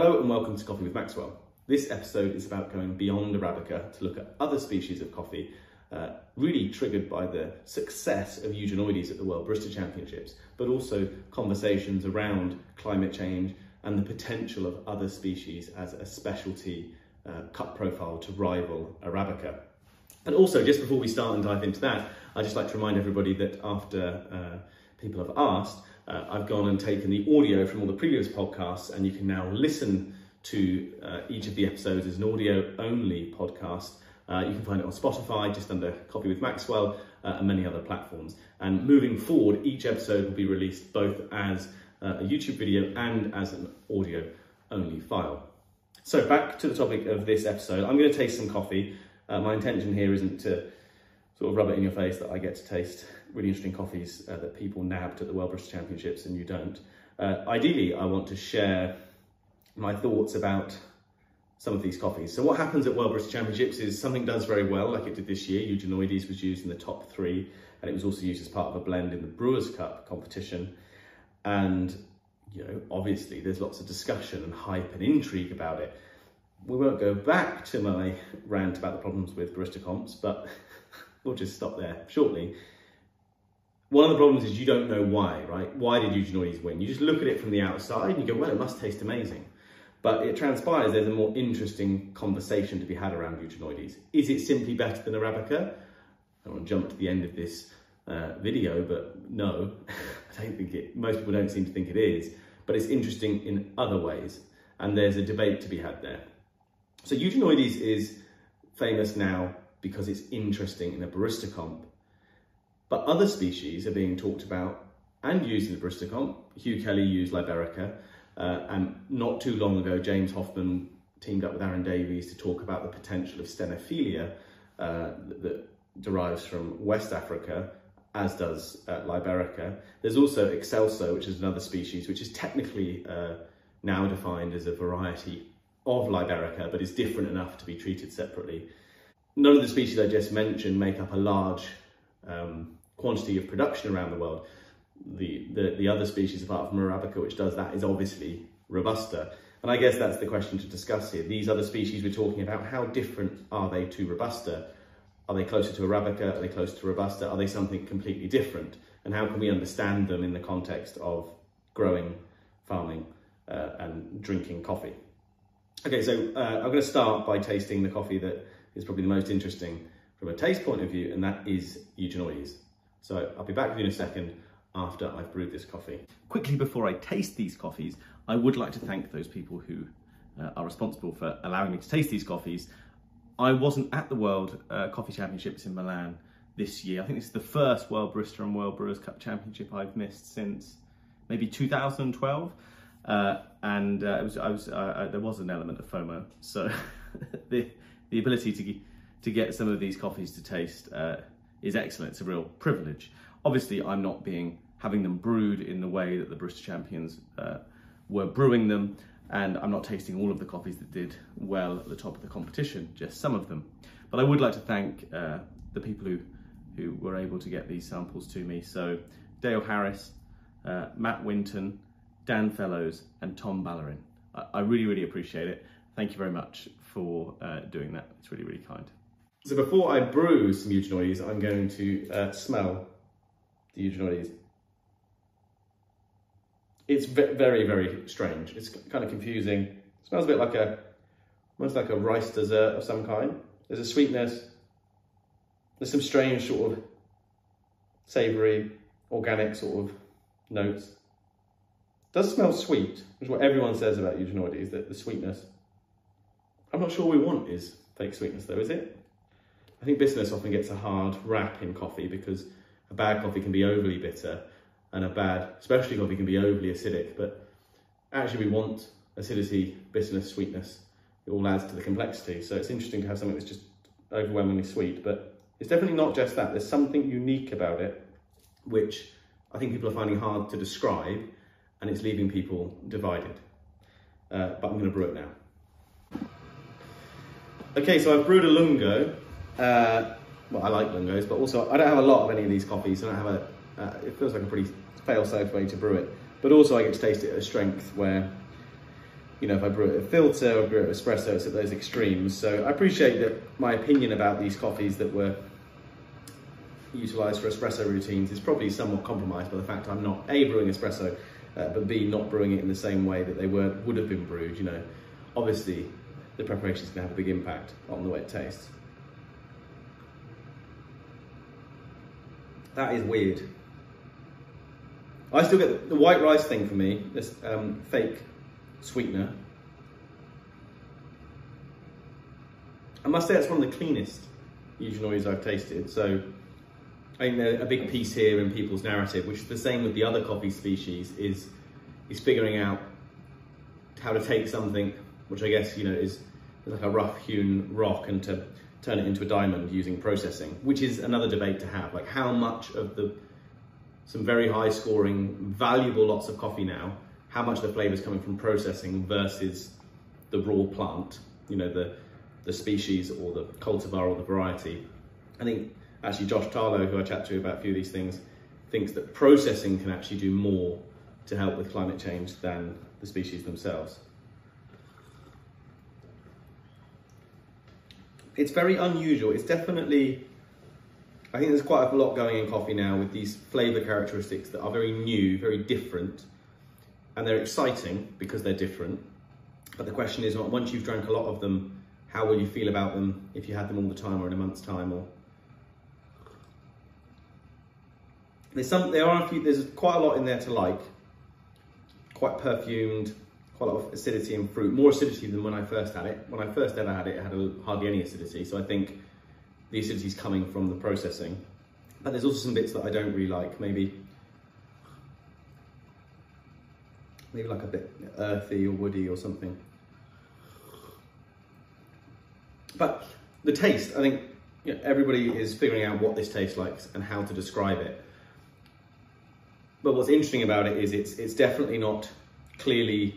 Hello and welcome to Coffee with Maxwell. This episode is about going beyond Arabica to look at other species of coffee, uh, really triggered by the success of Eugenioides at the World Barista Championships, but also conversations around climate change and the potential of other species as a specialty uh, cut profile to rival Arabica. And also, just before we start and dive into that, I'd just like to remind everybody that after uh, people have asked, uh, I've gone and taken the audio from all the previous podcasts, and you can now listen to uh, each of the episodes as an audio only podcast. Uh, you can find it on Spotify, just under Coffee with Maxwell, uh, and many other platforms. And moving forward, each episode will be released both as uh, a YouTube video and as an audio only file. So, back to the topic of this episode, I'm going to taste some coffee. Uh, my intention here isn't to sort of rub it in your face that I get to taste really interesting coffees uh, that people nabbed at the World Barista Championships and you don't. Uh, ideally, I want to share my thoughts about some of these coffees. So what happens at World Barista Championships is something does very well, like it did this year. Eugenioides was used in the top three, and it was also used as part of a blend in the Brewers Cup competition. And you know, obviously, there's lots of discussion and hype and intrigue about it. We won't go back to my rant about the problems with barista comps, but we'll just stop there shortly. One of the problems is you don't know why, right? Why did Eugenioides win? You just look at it from the outside and you go, well, it must taste amazing. But it transpires there's a more interesting conversation to be had around Eugenioides. Is it simply better than Arabica? I want to jump to the end of this uh, video, but no, I don't think it, most people don't seem to think it is. But it's interesting in other ways, and there's a debate to be had there. So Eugenioides is famous now because it's interesting in a barista comp but other species are being talked about and used in the barista comp. Hugh Kelly used Liberica, uh, and not too long ago, James Hoffmann teamed up with Aaron Davis to talk about the potential of stenophylla uh, that, that, derives from West Africa, as does uh, Liberica. There's also Excelsa, which is another species, which is technically uh, now defined as a variety of Liberica, but is different enough to be treated separately. None of the species I just mentioned make up a large um, quantity of production around the world. The, the, the other species apart from Arabica which does that is obviously Robusta. And I guess that's the question to discuss here. These other species we're talking about, how different are they to Robusta? Are they closer to Arabica? Are they closer to Robusta? Are they something completely different? And how can we understand them in the context of growing, farming, uh, and drinking coffee? Okay, so uh, I'm going to start by tasting the coffee that is probably the most interesting from a taste point of view, and that is Eugenioides. So I'll be back with you in a second after I've brewed this coffee. Quickly before I taste these coffees, I would like to thank those people who uh, are responsible for allowing me to taste these coffees. I wasn't at the World uh, Coffee Championships in Milan this year. I think this is the first World Barista and World Brewers Cup Championship I've missed since maybe 2012. Uh, and uh, was, I was, uh, uh, there was an element of FOMO. So the, the ability to, to get some of these coffees to taste is excellent. It's a real privilege. Obviously, I'm not being having them brewed in the way that the Barista Champions uh, were brewing them, and I'm not tasting all of the coffees that did well at the top of the competition, just some of them. But I would like to thank uh, the people who, who were able to get these samples to me. So Dale Harris, uh, Matt Winton, Dan Fellows, and Tom Ballerin. I, I, really, really appreciate it. Thank you very much for uh, doing that. It's really, really kind. So before I brew some Eugenioides, I'm going to uh, smell the Eugenioides. It's very, very strange. It's kind of confusing. It smells a bit like a, almost like a rice dessert of some kind. There's a sweetness. There's some strange sort of savoury, organic sort of notes. It does smell sweet, which is what everyone says about Eugenioides, that the sweetness. I'm not sure we want is fake sweetness though, is it? I think bitterness often gets a hard rap in coffee because a bad coffee can be overly bitter and a bad specialty coffee can be overly acidic. But actually, we want acidity, bitterness, sweetness. It all adds to the complexity. So it's interesting to have something that's just overwhelmingly sweet. But it's definitely not just that. There's something unique about it, which I think people are finding hard to describe, and it's leaving people divided. Uh, but I'm going to brew it now. Okay, so I've brewed a lungo. Uh, well, I like lungos, but also I don't have a lot of any of these coffees. So I don't have a. Uh, it feels like a pretty fail-safe way to brew it. But also I get to taste it at a strength where you know, if I brew it at filter or brew it at espresso, it's at those extremes. So I appreciate that my opinion about these coffees that were utilised for espresso routines is probably somewhat compromised by the fact I'm not A, brewing espresso, uh, but B, not brewing it in the same way that they were would have been brewed. You know, obviously the preparation is going to have a big impact on the way it tastes. That is weird. I still get the white rice thing for me, this um, fake sweetener. I must say that's one of the cleanest Eugenioides I've tasted. So I think a big piece here in people's narrative, which is the same with the other coffee species, is is figuring out how to take something which I guess you know is like a rough hewn rock and to turn it into a diamond using processing, which is another debate to have. Like how much of the some very high scoring, valuable lots of coffee now, how much the flavour is coming from processing versus the raw plant, you know, the the species or the cultivar or the variety. I think actually Josh Tarlow, who I chat to about a few of these things, thinks that processing can actually do more to help with climate change than the species themselves. It's very unusual. It's definitely, I think there's quite a lot going in coffee now with these flavour characteristics that are very new, very different, and they're exciting because they're different. But the question is, once you've drank a lot of them, how will you feel about them if you had them all the time or in a month's time or there's some there are a few there's quite a lot in there to like quite perfumed, quite a lot of acidity and fruit, more acidity than when I first had it. When I first ever had it, it had a, hardly any acidity. So I think the acidity is coming from the processing. But there's also some bits that I don't really like. Maybe, maybe like a bit earthy or woody or something. But the taste, I think you know, everybody is figuring out what this tastes like and how to describe it. But what's interesting about it is it's it's definitely not clearly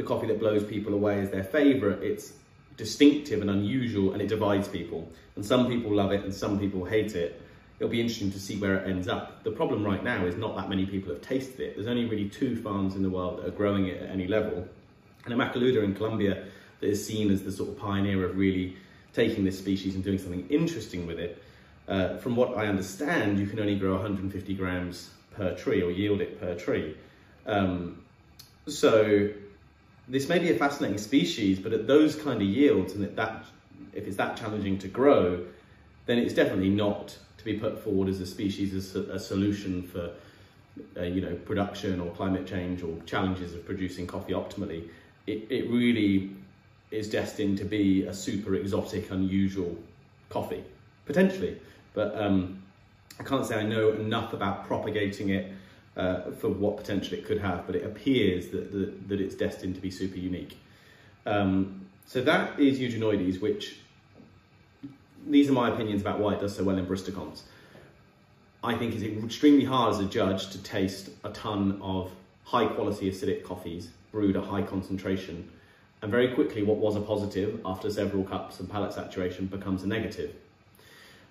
the coffee that blows people away is their favourite. It's distinctive and unusual and it divides people. And some people love it and some people hate it. It'll be interesting to see where it ends up. The problem right now is not that many people have tasted it. There's only really two farms in the world that are growing it at any level. And Inmaculada in Colombia that is seen as the sort of pioneer of really taking this species and doing something interesting with it. Uh, from what I understand, you can only grow 150 grams per tree or yield it per tree. Um, so this may be a fascinating species, but at those kind of yields and that if it's that challenging to grow, then it's definitely not to be put forward as a species as a, solution for uh, you know production or climate change or challenges of producing coffee optimally. It, it really is destined to be a super exotic, unusual coffee, potentially. But um, I can't say I know enough about propagating it uh, for what potential it could have, but it appears that, that, that it's destined to be super unique. Um, so that is Eugenioides, which these are my opinions about why it does so well in Barista Comps. I think it's extremely hard as a judge to taste a ton of high quality acidic coffees brewed at high concentration. And very quickly, what was a positive after several cups and palate saturation becomes a negative.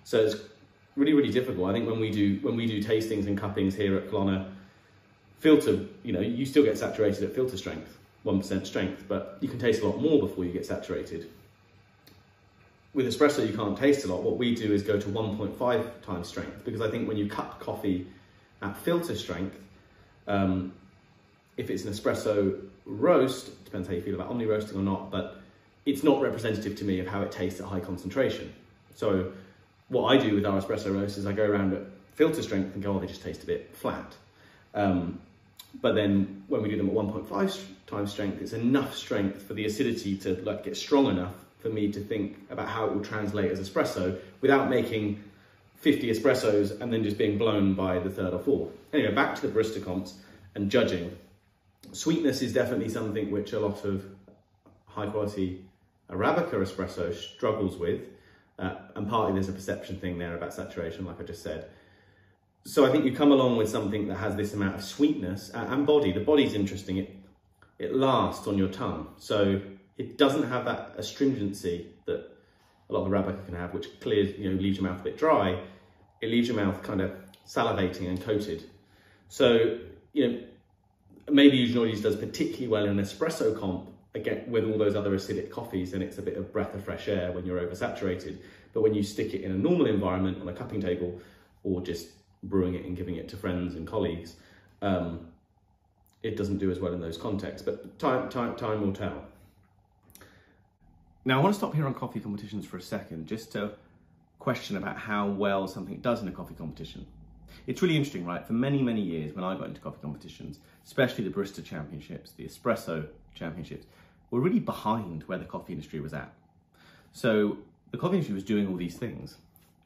So it's really, really difficult. I think when we do when we do tastings and cuppings here at Colonna, filter, you know, you still get saturated at filter strength, 1% strength, but you can taste a lot more before you get saturated. With espresso, you can't taste a lot. What we do is go to 1.5 times strength because I think when you cup coffee at filter strength, um, if it's an espresso roast, depends how you feel about omni roasting or not, but it's not representative to me of how it tastes at high concentration. So what I do with our espresso roasts is I go around at filter strength and go, oh, they just taste a bit flat. Um, but then when we do them at 1.5 times strength, it's enough strength for the acidity to like get strong enough for me to think about how it will translate as espresso without making 50 espressos and then just being blown by the third or fourth. Anyway, back to the barista comps and judging. Sweetness is definitely something which a lot of high quality Arabica espresso struggles with. Uh, and partly there's a perception thing there about saturation, like I just said. So I think you come along with something that has this amount of sweetness uh, and body. The body's interesting. It it lasts on your tongue, so it doesn't have that astringency that a lot of the Arabica can have, which clears, you know, leaves your mouth a bit dry. It leaves your mouth kind of salivating and coated. So you know, maybe Eugenioides does particularly well in an espresso comp again with all those other acidic coffees, then it's a bit of breath of fresh air when you're oversaturated. But when you stick it in a normal environment on a cupping table, or just brewing it and giving it to friends and colleagues, um, it doesn't do as well in those contexts. But time, time, time will tell. Now, I want to stop here on coffee competitions for a second, just to question about how well something does in a coffee competition. It's really interesting, right? For many, many years, when I got into coffee competitions, especially the barista championships, the espresso championships, were really behind where the coffee industry was at. So the coffee industry was doing all these things,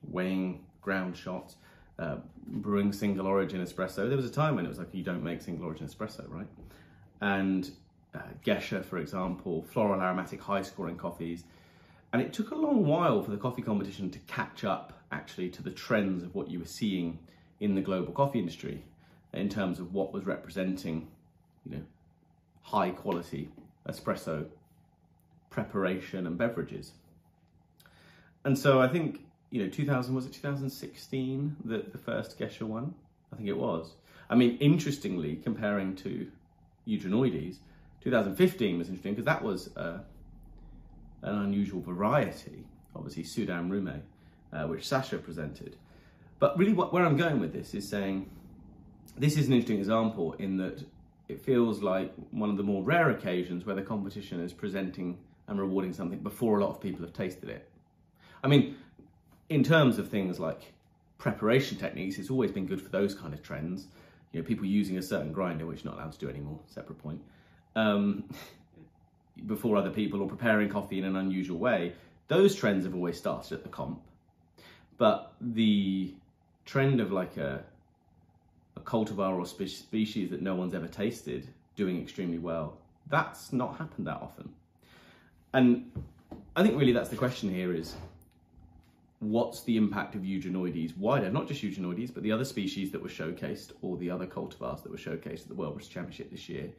weighing ground shots, uh, brewing single origin espresso. There was a time when it was like, you don't make single origin espresso, right? And uh, Gesha, for example, floral aromatic high scoring coffees. And it took a long while for the coffee competition to catch up actually to the trends of what you were seeing in the global coffee industry in terms of what was representing, you know, high quality espresso preparation and beverages. And so I think, you know, 2000, was it 2016 that the first Gesha won? I think it was. I mean, interestingly, comparing to Eugenioides, 2015 was interesting because that was uh, an unusual variety, obviously Sudan Rume, uh, which Sasha presented. But really, what, where I'm going with this is saying this is an interesting example in that it feels like one of the more rare occasions where the competition is presenting and rewarding something before a lot of people have tasted it. I mean, in terms of things like preparation techniques, it's always been good for those kind of trends. You know, people using a certain grinder, which you're not allowed to do anymore, separate point um, before other people or preparing coffee in an unusual way, those trends have always started at the comp. But the trend of like a, a cultivar or spe- species that no one's ever tasted doing extremely well, that's not happened that often. And I think really that's the question here is what's the impact of Eugenioides wider, not just Eugenioides, but the other species that were showcased or the other cultivars that were showcased at the World Championship this year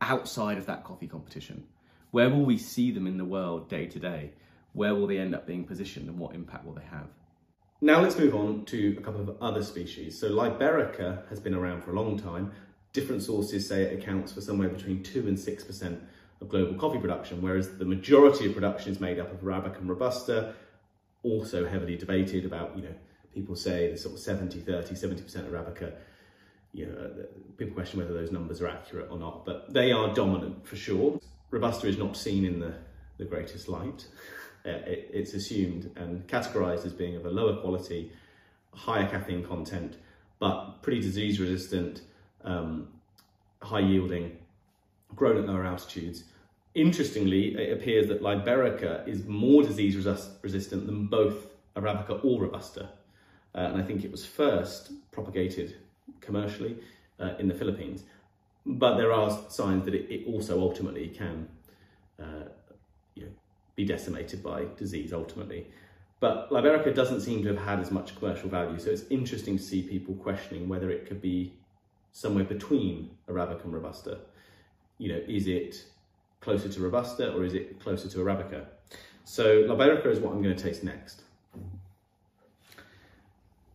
outside of that coffee competition? Where will we see them in the world day to day? Where will they end up being positioned and what impact will they have? Now let's move on to a couple of other species. So Liberica has been around for a long time. Different sources say it accounts for somewhere between 2 and 6% of global coffee production, whereas the majority of production is made up of Arabica and Robusta, also heavily debated about, you know, people say the sort of 70, 30, 70% Arabica, you know, uh, people question whether those numbers are accurate or not, but they are dominant for sure. Robusta is not seen in the, the greatest light. Uh, it, it's assumed and categorized as being of a lower quality, higher caffeine content, but pretty disease resistant, um, high yielding, grown at lower altitudes. Interestingly, it appears that Liberica is more disease resistant than both Arabica or Robusta. Uh, and I think it was first propagated commercially uh, in the Philippines. But there are signs that it, it also ultimately can uh, be decimated by disease ultimately. But Liberica doesn't seem to have had as much commercial value, so it's interesting to see people questioning whether it could be somewhere between Arabica and Robusta. You know, is it closer to Robusta or is it closer to Arabica? So Liberica is what I'm going to taste next.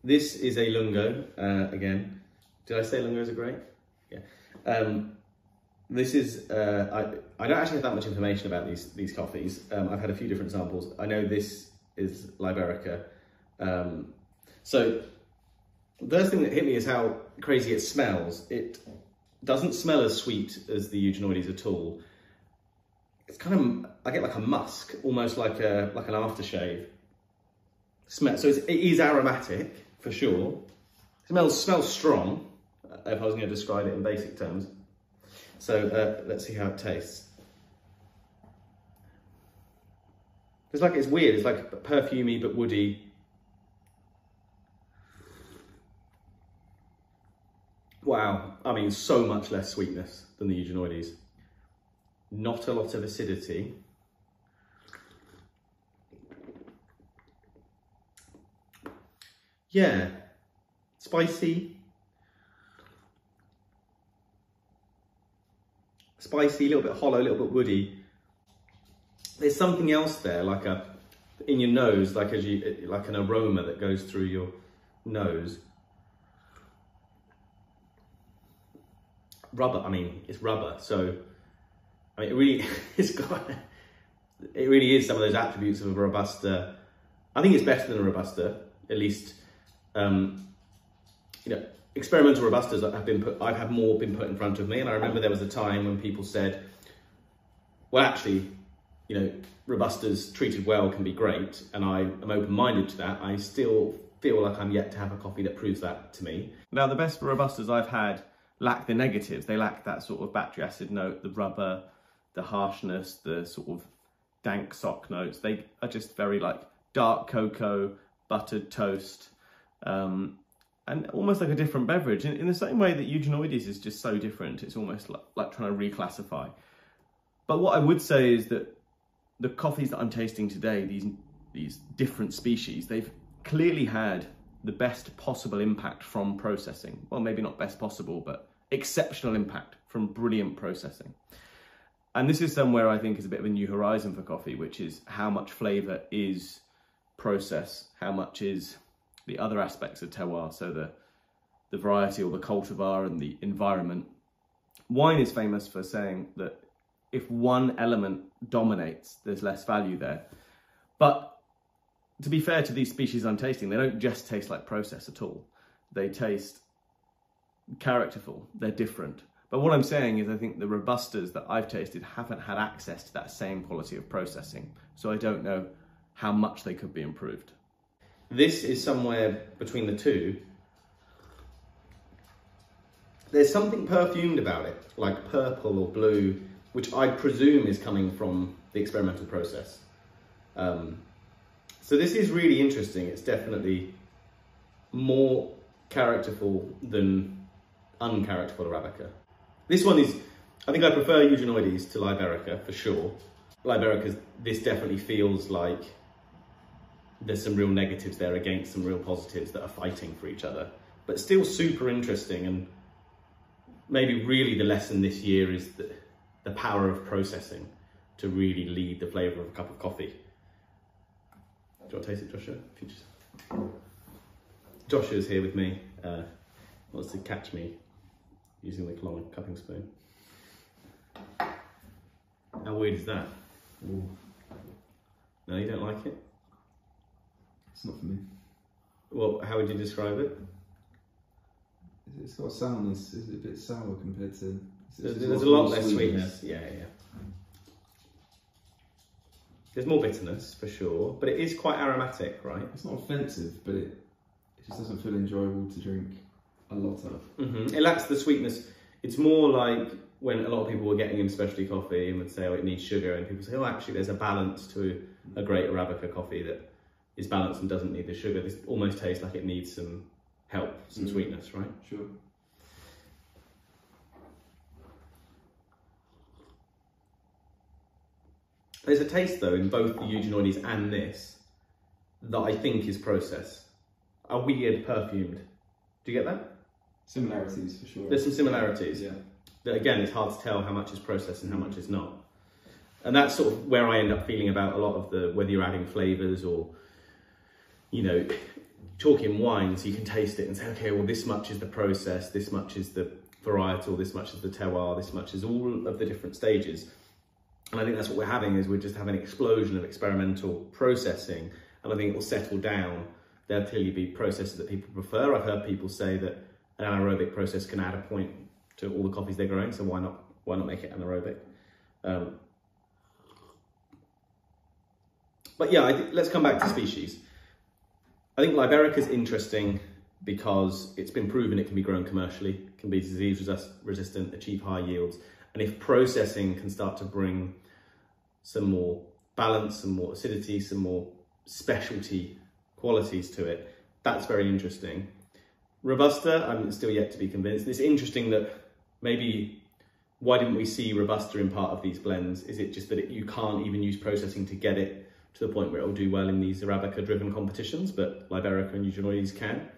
This is a Lungo, uh, again, did I say Lungos are great? Yeah. Um, this is, uh, I, I don't actually have that much information about these, these coffees. Um, I've had a few different samples. I know this is Liberica. Um, so the first thing that hit me is how crazy it smells. It doesn't smell as sweet as the Eugenioides at all. It's kind of, I get like a musk, almost like a like an aftershave. Smell, so it's, it is aromatic for sure. It smells smells strong if I was going to describe it in basic terms. So uh, let's see how it tastes. It's like it's weird. It's like perfumey but woody. Wow, I mean, so much less sweetness than the Eugenioides. Not a lot of acidity. Yeah, spicy, spicy, a little bit hollow, a little bit woody. There's something else there, like a in your nose, like as you like an aroma that goes through your nose. Rubber, I mean, it's rubber, so I mean, it really, it's got, it really is some of those attributes of a Robusta. I think it's better than a Robusta, at least, um, you know, experimental Robustas have been put, I've had more been put in front of me. And I remember there was a time when people said, well, actually, you know, Robustas treated well can be great. And I am open-minded to that. I still feel like I'm yet to have a coffee that proves that to me. Now, the best Robustas I've had lack the negatives. They lack that sort of battery acid note, the rubber, the harshness, the sort of dank sock notes. They are just very like dark cocoa, buttered toast, um, and almost like a different beverage. In, in the same way that Eugenioides is just so different, it's almost like, like trying to reclassify. But what I would say is that the coffees that I'm tasting today, these these different species, they've clearly had the best possible impact from processing. Well, maybe not best possible, but exceptional impact from brilliant processing. And this is somewhere I think is a bit of a new horizon for coffee, which is how much flavour is process, how much is the other aspects of terroir, so the, the variety or the cultivar and the environment. Wine is famous for saying that if one element dominates, there's less value there. But to be fair to these species I'm tasting, they don't just taste like process at all. They taste characterful, they're different. But what I'm saying is I think the Robustas that I've tasted haven't had access to that same quality of processing. So I don't know how much they could be improved. This is somewhere between the two. There's something perfumed about it, like purple or blue, which I presume is coming from the experimental process. Um, so this is really interesting. It's definitely more characterful than uncharacterful Arabica. This one is, I think I prefer Eugenioides to Liberica for sure. Liberica, this definitely feels like there's some real negatives there against some real positives that are fighting for each other. But still super interesting and maybe really the lesson this year is the, the power of processing to really lead the flavour of a cup of coffee. Do you want to taste it, Joshua? Joshua's here with me. Uh, wants to catch me using the long cupping spoon. How weird is that? Ooh. No, you don't like it? It's not for me. Well, how would you describe it? It's got a sourness. Is it a bit sour compared to? There's, there's a lot less sweetness. Yeah, yeah. There's more bitterness for sure, but it is quite aromatic, right? It's not offensive, but it, it just doesn't feel enjoyable to drink a lot of. Mm-hmm. It lacks the sweetness. It's more like when a lot of people were getting into specialty coffee and would say, oh, it needs sugar, and people say, oh, actually, there's a balance to a great Arabica coffee that is balanced and doesn't need the sugar. This almost tastes like it needs some help, some mm. sweetness, right? Sure. There's a taste though in both the Eugenioides and this that I think is process. A weird perfumed. Do you get that? Similarities for sure. There's some similarities. Yeah. That again, it's hard to tell how much is processed and how much is not. And that's sort of where I end up feeling about a lot of the whether you're adding flavours or you know, talking wines, you can taste it and say, okay, well, this much is the process, this much is the varietal, this much is the terroir, this much is all of the different stages. And I think that's what we're having is we're just having an explosion of experimental processing. And I think it will settle down. There'll clearly be processes that people prefer. I've heard people say that an anaerobic process can add a point to all the coffees they're growing. So why not, why not make it anaerobic? Um, but yeah, let's come back to species. I think Liberica is interesting because it's been proven it can be grown commercially, can be disease resistant, achieve high yields. And if processing can start to bring some more balance, some more acidity, some more specialty qualities to it, that's very interesting. Robusta, I'm still yet to be convinced. It's interesting that maybe why didn't we see Robusta in part of these blends? Is it just that it, you can't even use processing to get it to the point where it'll do well in these Arabica driven competitions, but Liberica and Eugenioides can?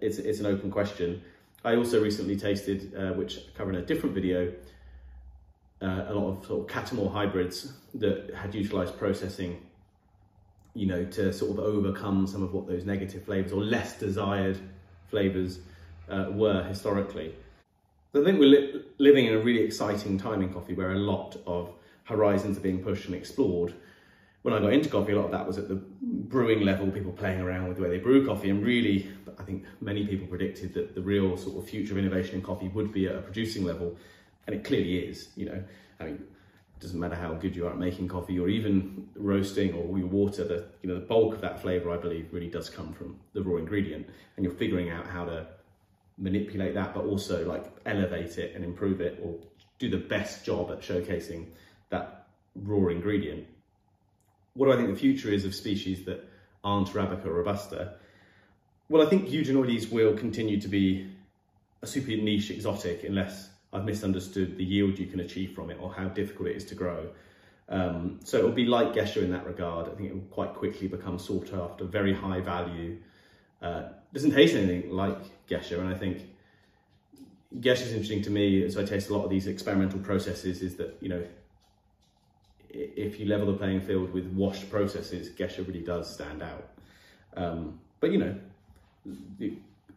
It's, it's an open question. I also recently tasted, uh, which I cover in a different video, uh, a lot of sort of Catimor hybrids that had utilised processing, you know, to sort of overcome some of what those negative flavours or less desired flavours uh, were historically. I think we're li- living in a really exciting time in coffee where a lot of horizons are being pushed and explored. When I got into coffee, a lot of that was at the brewing level, people playing around with the way they brew coffee, and really, I think many people predicted that the real sort of future of innovation in coffee would be at a producing level, and it clearly is. You know, I mean, it doesn't matter how good you are at making coffee or even roasting or your water. The you know the bulk of that flavour, I believe, really does come from the raw ingredient, and you're figuring out how to manipulate that, but also like elevate it and improve it, or do the best job at showcasing that raw ingredient. What do I think the future is of species that aren't Arabica or Robusta? Well, I think Eugenioides will continue to be a super niche exotic unless I've misunderstood the yield you can achieve from it or how difficult it is to grow. Um, so it will be like Gesha in that regard. I think it will quite quickly become sought after, very high value. Uh, doesn't taste anything like Gesha, and I think Gesha is interesting to me as I taste a lot of these experimental processes. Is that you know if you level the playing field with washed processes, Gesha really does stand out. Um, but you know,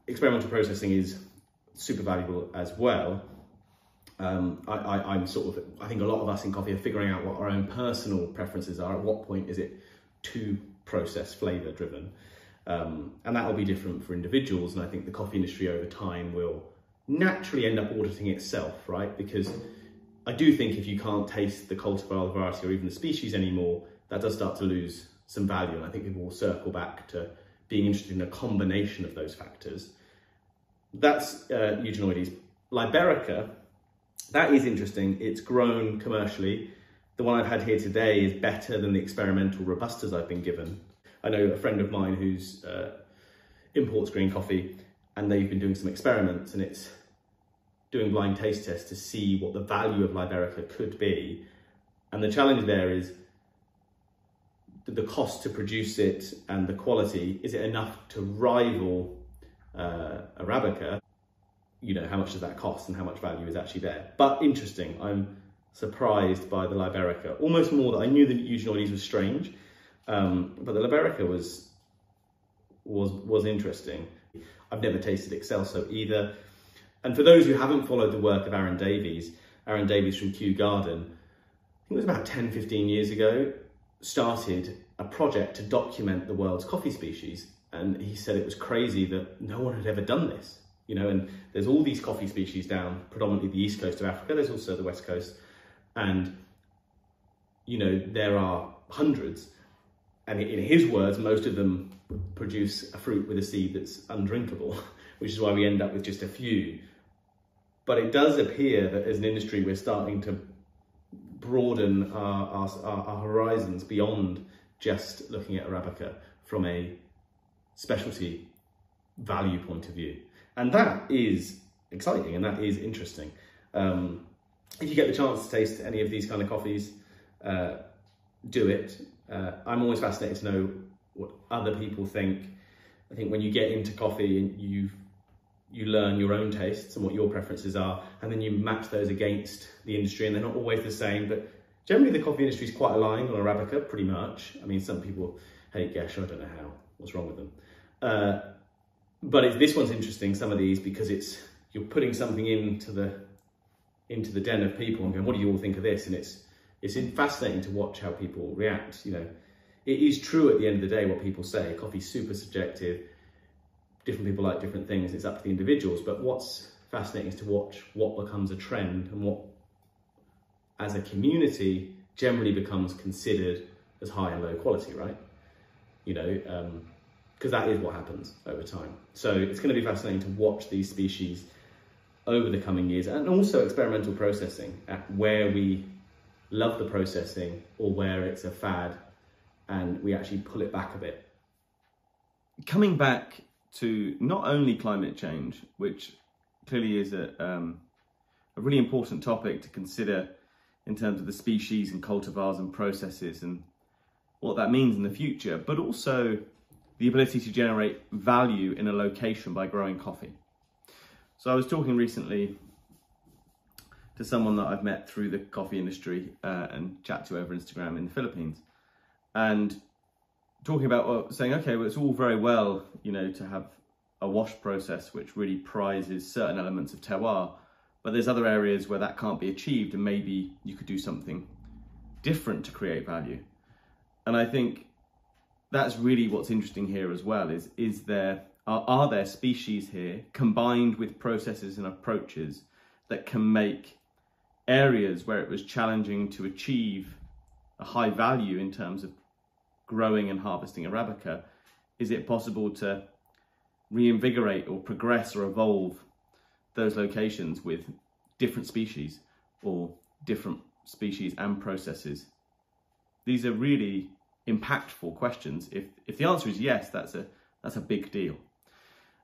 experimental processing is super valuable as well. Um, I, am sort of, I think a lot of us in coffee are figuring out what our own personal preferences are. At what point is it too process flavour driven? Um, and that will be different for individuals. And I think the coffee industry over time will naturally end up auditing itself, right? Because I do think if you can't taste the cultivar, the variety, or even the species anymore, that does start to lose some value. And I think people will circle back to being interested in a combination of those factors. That's uh, Eugenioides. Liberica, that is interesting. It's grown commercially. The one I've had here today is better than the experimental Robustas I've been given. I know a friend of mine who's uh, imports green coffee and they've been doing some experiments and it's doing blind taste tests to see what the value of Liberica could be. And the challenge there is the cost to produce it and the quality, is it enough to rival uh, Arabica? You know, how much does that cost and how much value is actually there? But interesting, I'm surprised by the Liberica, almost more that I knew the Eugenioides was strange, um, but the Liberica was, was, was interesting. I've never tasted Excelsa either. And for those who haven't followed the work of Aaron Davis, Aaron Davis from Kew Garden, I think it was about 10, 15 years ago, started a project to document the world's coffee species. And he said it was crazy that no one had ever done this. You know, and there's all these coffee species down, predominantly the east coast of Africa. There's also the west coast. And, you know, there are hundreds. And in his words, most of them produce a fruit with a seed that's undrinkable, which is why we end up with just a few. But it does appear that as an industry, we're starting to broaden our, our, our horizons beyond just looking at Arabica from a specialty value point of view. And that is exciting and that is interesting. Um, if you get the chance to taste any of these kind of coffees, uh, do it. Uh, I'm always fascinated to know what other people think. I think when you get into coffee and you've you learn your own tastes and what your preferences are, and then you match those against the industry, and they're not always the same. But generally, the coffee industry is quite aligned on Arabica, pretty much. I mean, some people hate Gesha, I don't know how, what's wrong with them. Uh, but this one's interesting, some of these, because it's you're putting something into the into the den of people and going, what do you all think of this? And it's it's fascinating to watch how people react. You know, it is true at the end of the day what people say. Coffee's super subjective different people like different things. It's up to the individuals. But what's fascinating is to watch what becomes a trend and what, as a community, generally becomes considered as high and low quality, right? You know, because um, that is what happens over time. So it's going to be fascinating to watch these species over the coming years and also experimental processing at where we love the processing or where it's a fad and we actually pull it back a bit. Coming back to not only climate change, which clearly is a, um, a really important topic to consider in terms of the species and cultivars and processes and what that means in the future, but also the ability to generate value in a location by growing coffee. So I was talking recently to someone that I've met through the coffee industry uh, and chat to over Instagram in the Philippines. And talking about well, saying, okay, well, it's all very well, you know, to have a wash process which really prizes certain elements of terroir, but there's other areas where that can't be achieved, and maybe you could do something different to create value. And I think that's really what's interesting here as well is is there are, are there species here combined with processes and approaches that can make areas where it was challenging to achieve a high value in terms of growing and harvesting arabica is it possible to reinvigorate or progress or evolve those locations with different species or different species and processes these are really impactful questions. If if the answer is yes, that's a that's a big deal.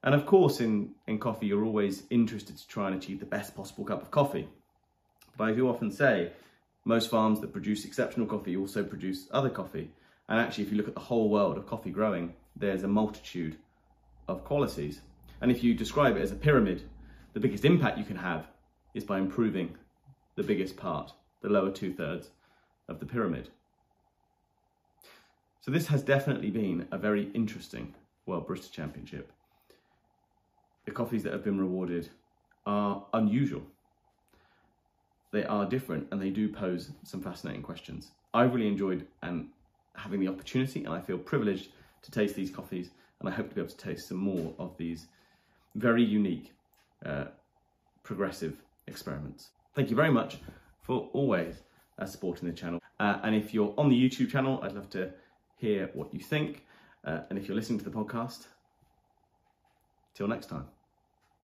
And of course, in, in coffee, you're always interested to try and achieve the best possible cup of coffee. But I do often say most farms that produce exceptional coffee also produce other coffee. And actually, if you look at the whole world of coffee growing, there's a multitude of qualities. And if you describe it as a pyramid, the biggest impact you can have is by improving the biggest part, the lower two thirds of the pyramid. So this has definitely been a very interesting World Barista Championship. The coffees that have been rewarded are unusual. They are different and they do pose some fascinating questions. I've really enjoyed and having the opportunity and I feel privileged to taste these coffees and I hope to be able to taste some more of these very unique, uh, progressive experiments. Thank you very much for always uh, supporting the channel. Uh, and if you're on the YouTube channel, I'd love to hear what you think. Uh, and if you're listening to the podcast, till next time.